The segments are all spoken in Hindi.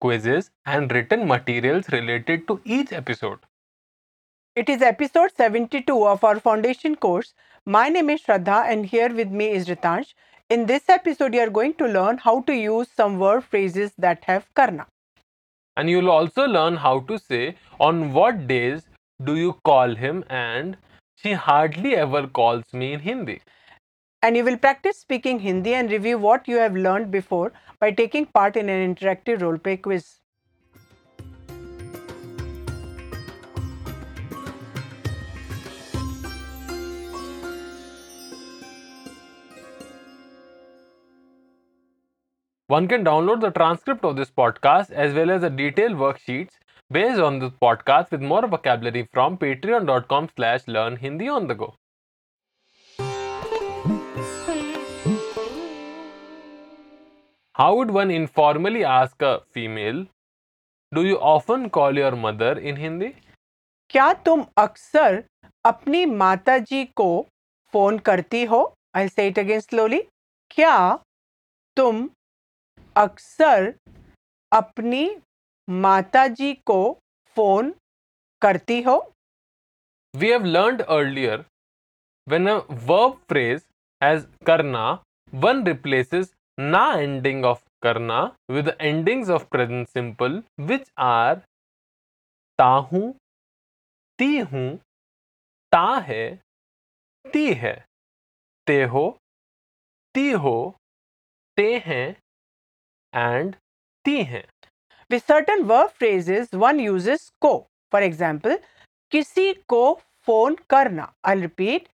quizzes, and written materials related to each episode. It is episode 72 of our foundation course. My name is Shraddha and here with me is Ritansh. In this episode, you are going to learn how to use some word phrases that have karna. And you'll also learn how to say on what days do you call him and she hardly ever calls me in Hindi. And you will practice speaking Hindi and review what you have learned before by taking part in an interactive role play quiz. One can download the transcript of this podcast as well as the detailed worksheets based on this podcast with more vocabulary from patreon.com slash learn Hindi on the go. How would one informally ask a female, Do you often call your mother in Hindi? क्या तुम अक्सर अपनी माता जी को फ़ोन करती हो? I say it again slowly क्या तुम अक्सर अपनी माता जी को फ़ोन करती हो? We have learn earlier when a verb phrase as करना वन रिप्लेसेस ना एंडिंग ऑफ़ करना with endings of present simple which are ताहू ती हूँ ता है, ती है, ते हो, ती हो, ते हैं एंड ती हैं। With certain verb phrases one uses को। फॉर एग्ज़ाम्पल किसी को फ़ोन करना। आई रिपीट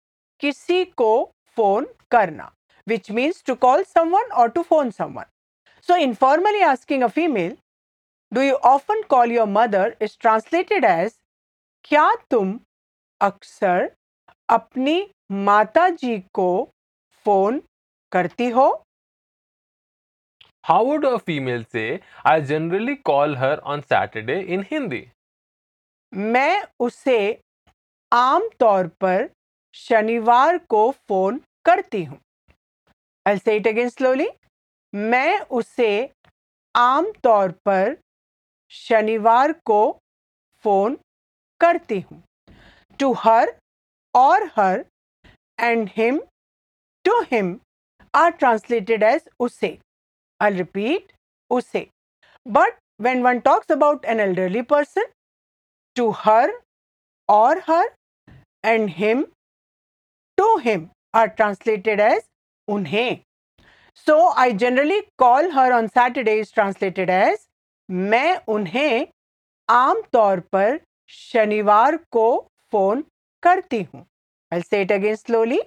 किसी को फ़ोन करना। Which means to call someone or to phone someone. So informally asking a female, do you often call your mother is translated as क्या तुम अक्सर अपनी माताजी को फ़ोन करती हो How would a female say, I generally call her on Saturday in Hindi? मैं उसे आम तौर पर शनिवार को फ़ोन करती हूँ I'll say it again slowly. मैं उसे आम तौर पर शनिवार को फ़ोन करती हूँ to her or her and him to him are translated as उसे I'll repeat उसे but when one talks about an elderly person to her or her and him to him are translated as उन्हें। So I generally call her on Saturday is translated as मैं उन्हें आमतौर पर शनिवार को फ़ोन करती हूँ। I say it again slowly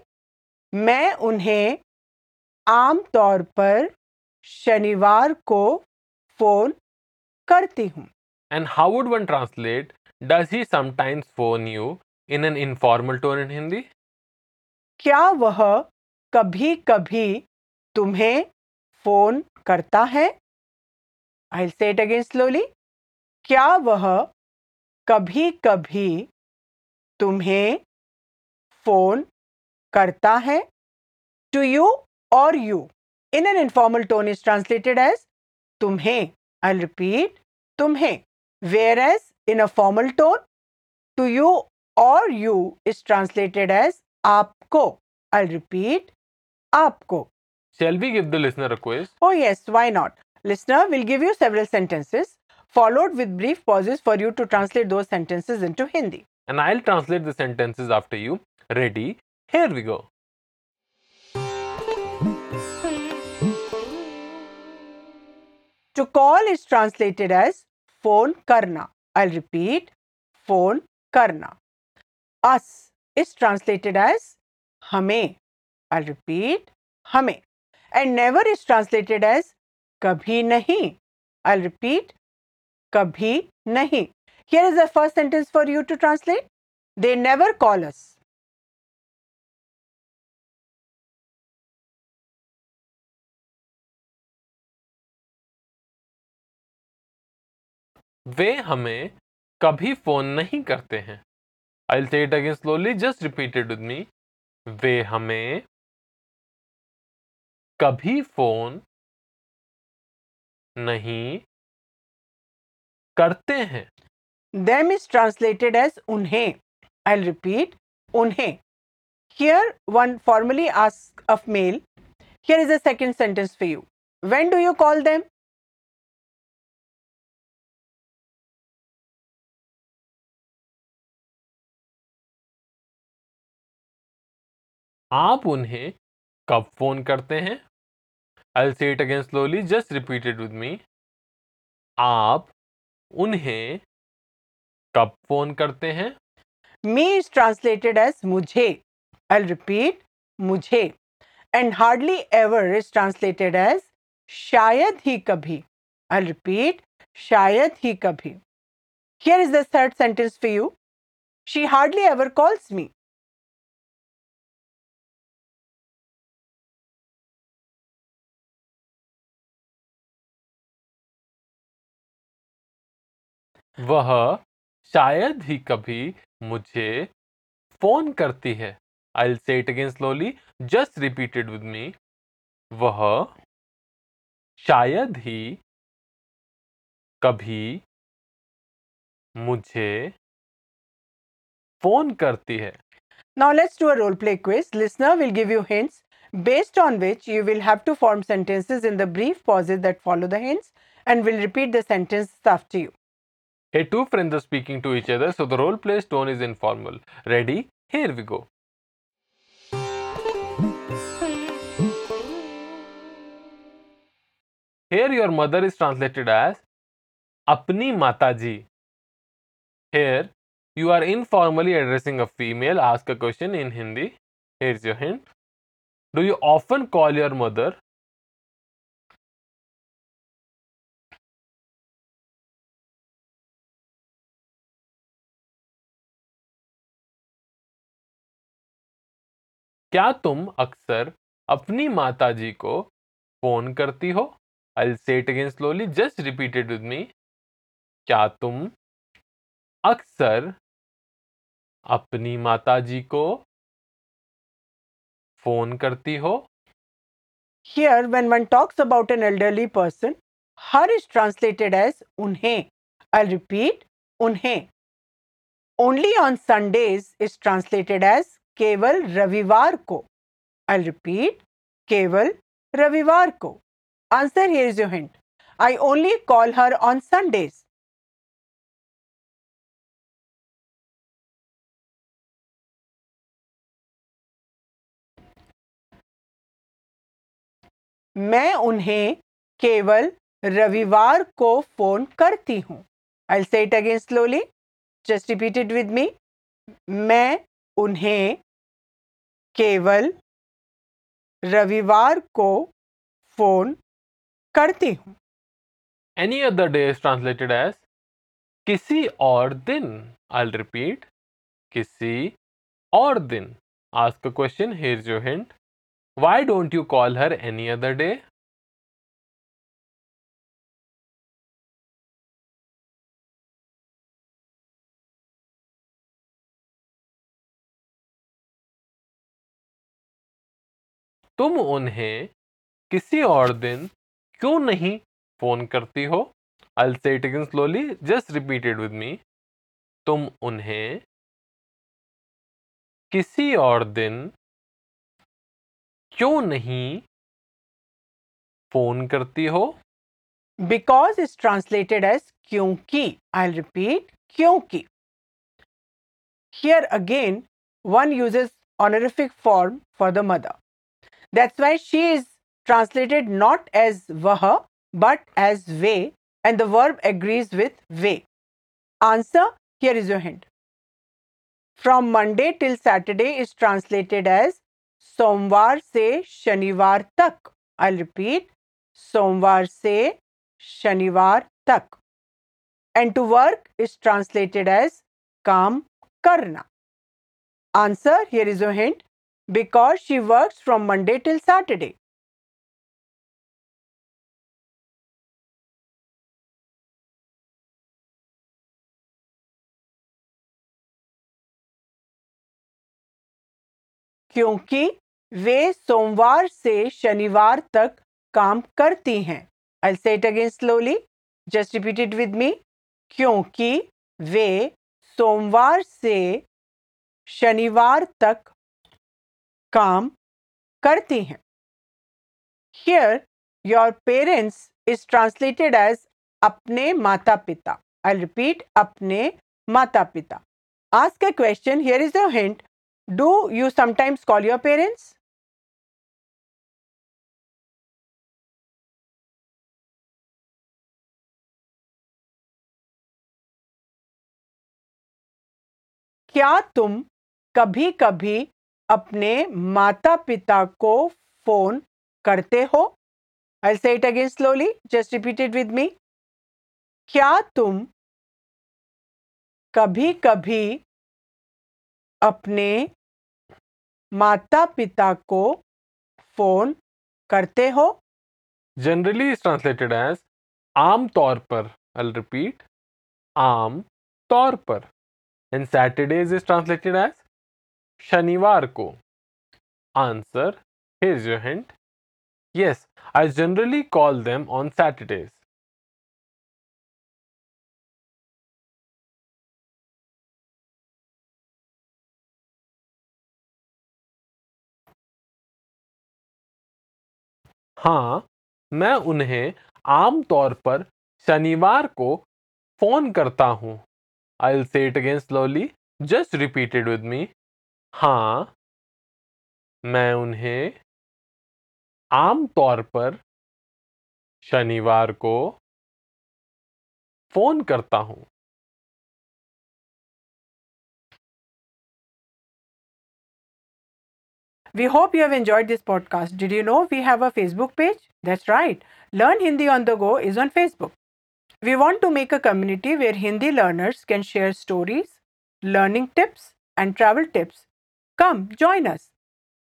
मैं उन्हें आमतौर पर शनिवार को फ़ोन करती हूँ। And how would one translate does he sometimes phone you in an informal tone in Hindi क्या वह कभी कभी तुम्हें फ़ोन करता है? I say it again slowly क्या वह कभी कभी तुम्हें फ़ोन करता है? To you or you in an informal tone is translated as तुम्हें. आई रिपीट तुम्हें. Whereas in a formal tone to you or you is translated as आपको. आई रिपीट आपको Shall we give the listener a quiz? Oh, yes, why not? Listener will give you several sentences, followed with brief pauses for you to translate those sentences into Hindi. And I'll translate the sentences after you. Ready? Here we go. To call is translated as phone karna. I'll repeat phone karna. Us is translated as hame. I repeat, हमें। And never is translated as, कभी नहीं। आई रिपीट, कभी नहीं। Here is the first sentence for you to translate they never call us वे हमें कभी फ़ोन नहीं करते हैं। I will say it again slowly just repeated with me वे हमें कभी फ़ोन नहीं करते हैं। देम इज़ ट्रांसलेटेड एज उन्हें। आई रिपीट उन्हें। Here one formally ask of male here is a second sentence for you when do you call them आप उन्हें कब फ़ोन करते हैं? I say it again slowly just repeated with me आप उन्हें कब फ़ोन करते हैं? मी इज़ ट्रांसलेटेड एज मुझे। आई रिपीट मुझे। And hardly ever is translated as शायद ही कभी। आई रिपीट शायद ही कभी। Here is the third sentence for you she hardly ever calls me वह शायद ही कभी मुझे फ़ोन करती है I say it again slowly just repeated with me वह शायद ही कभी मुझे फ़ोन करती है Now let's do a role play quiz. Listener will give you hints based on which you will have to form sentences in the brief pauses that follow the hints and will repeat the sentence after you. Hey, two friends are speaking to each other, so the role play tone is informal. Ready? Here we go. Here, your mother is translated as Apni Mataji. Here, you are informally addressing a female. Ask a question in Hindi. Here's your hint. Do you often call your mother? क्या तुम अक्सर अपनी माता जी को फ़ोन करती हो? I say it again slowly just repeated with me क्या तुम अक्सर अपनी माता जी को फ़ोन करती हो? Here when one talks about an elderly person her is translated as उन्हें. आई रिपीट उन्हें. Only on Sundays is translated as केवल रविवार को। आई रिपीट केवल रविवार को। Answer here is your hint I only call her on Sundays मैं उन्हें केवल रविवार को फ़ोन करती हूँ। I say it again slowly just repeated with me मैं उन्हें केवल रविवार को फ़ोन करती हूँ। Any other day is translated as किसी और दिन। आई रिपीट किसी और दिन। आज का question here your hint why don't you call her any other day तुम उन्हें किसी और दिन क्यों नहीं फ़ोन करती हो? I say it again slowly just repeated with me तुम उन्हें किसी और दिन क्यों नहीं फ़ोन करती हो? बिकॉज़ इज़ ट्रांसलेटेड एज क्योंकि। आई रिपीट क्योंकि। Here again one use honorific form for the mother That's why she is translated not as vah but as Ve, and the verb agrees with Ve. Answer Here is your hint. From Monday till Saturday is translated as Somvar se Shanivar tak. I'll repeat Somvar se Shanivar tak. And to work is translated as Kam karna. Answer Here is your hint. because she works from Monday till Saturday. क्योंकि वे सोमवार से शनिवार तक काम करती हैं। I say it again slowly just repeated with me क्योंकि वे सोमवार से शनिवार तक काम करते हैं। Here your parents is translated as अपने माता पिता आई रिपीट अपने माता पिता आज a question here is hint do you sometimes call your parents क्या तुम कभी कभी अपने माता पिता को फ़ोन करते हो? I say it again slowly just repeated with me क्या तुम कभी कभी अपने माता पिता को फ़ोन करते हो? जनरली इज़ ट्रांसलेटेड एज आम तौर पर आई रिपीट आम तौर पर. And Saturdays is translated as शनिवार को। Answer here's your hint yes I generally call them on Saturdays हाँ मैं उन्हें आमतौर पर शनिवार को फ़ोन करता हूँ। I will say it again slowly just repeated with me हाँ मैं उन्हें आम तौर पर शनिवार को फ़ोन करता हूँ We hope you have enjoyed this podcast. Did you know we have a Facebook page? That's right. Learn Hindi on the go is on Facebook. We want to make a community where Hindi learners can share stories, learning tips, and travel tips. Come, join us.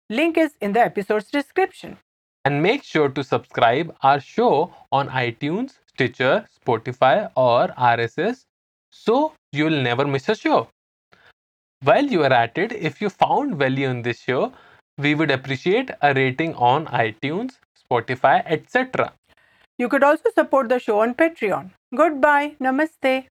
Link is in the episode's description. and make sure to subscribe our show on iTunes, Stitcher, Spotify or RSS so you'll never miss a show. While you are at it, if you found value in this show, we would appreciate a rating on iTunes, Spotify, etc. You could also support the show on Patreon. Goodbye. Namaste.